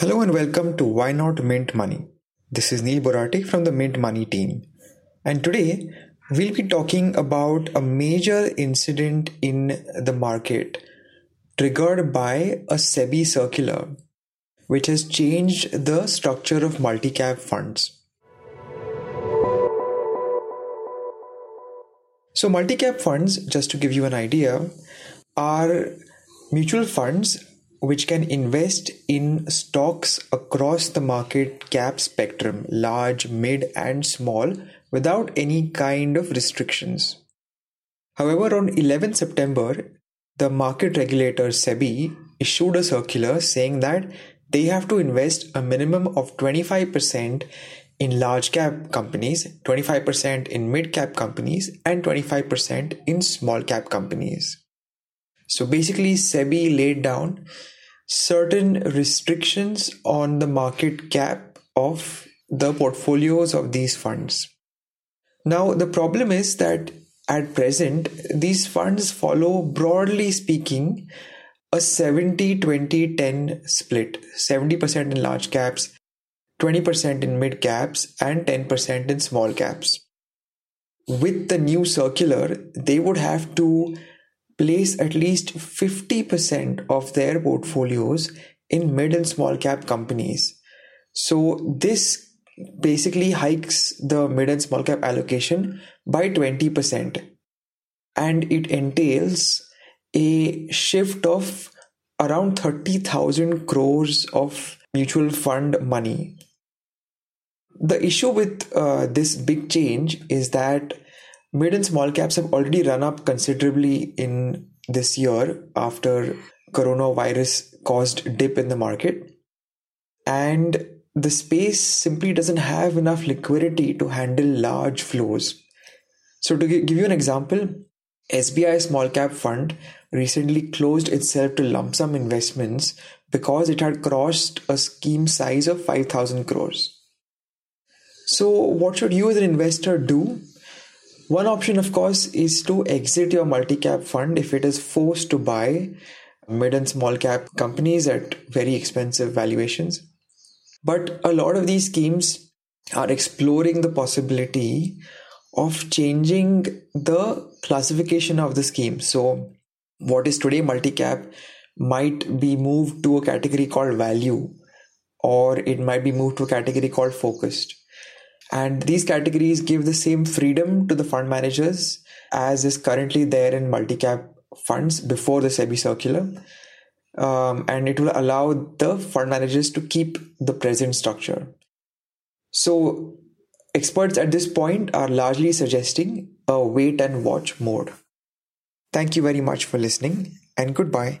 Hello and welcome to Why Not Mint Money. This is Neil Borate from the Mint Money team. And today we'll be talking about a major incident in the market triggered by a SEBI circular which has changed the structure of multi-cap funds. So multi-cap funds, just to give you an idea, are mutual funds which can invest in stocks across the market cap spectrum, large, mid, and small, without any kind of restrictions. However, on 11 September, the market regulator SEBI issued a circular saying that they have to invest a minimum of 25% in large cap companies, 25% in mid cap companies, and 25% in small cap companies. So basically, SEBI laid down certain restrictions on the market cap of the portfolios of these funds. Now, the problem is that at present, these funds follow, broadly speaking, a 70 20 10 split 70% in large caps, 20% in mid caps, and 10% in small caps. With the new circular, they would have to place at least 50% of their portfolios in mid and small cap companies. So, this basically hikes the mid and small cap allocation by 20%. And it entails a shift of around 30,000 crores of mutual fund money. The issue with uh, this big change is that mid and small caps have already run up considerably in this year after coronavirus caused dip in the market and the space simply doesn't have enough liquidity to handle large flows so to give you an example SBI Small Cap Fund recently closed itself to lump sum investments because it had crossed a scheme size of 5000 crores. So, what should you as an investor do? One option, of course, is to exit your multi cap fund if it is forced to buy mid and small cap companies at very expensive valuations. But a lot of these schemes are exploring the possibility of changing the classification of the scheme. So, what is today multi-cap might be moved to a category called value, or it might be moved to a category called focused. And these categories give the same freedom to the fund managers as is currently there in multi-cap funds before the SEBI circular. Um, and it will allow the fund managers to keep the present structure. So Experts at this point are largely suggesting a wait and watch mode. Thank you very much for listening and goodbye.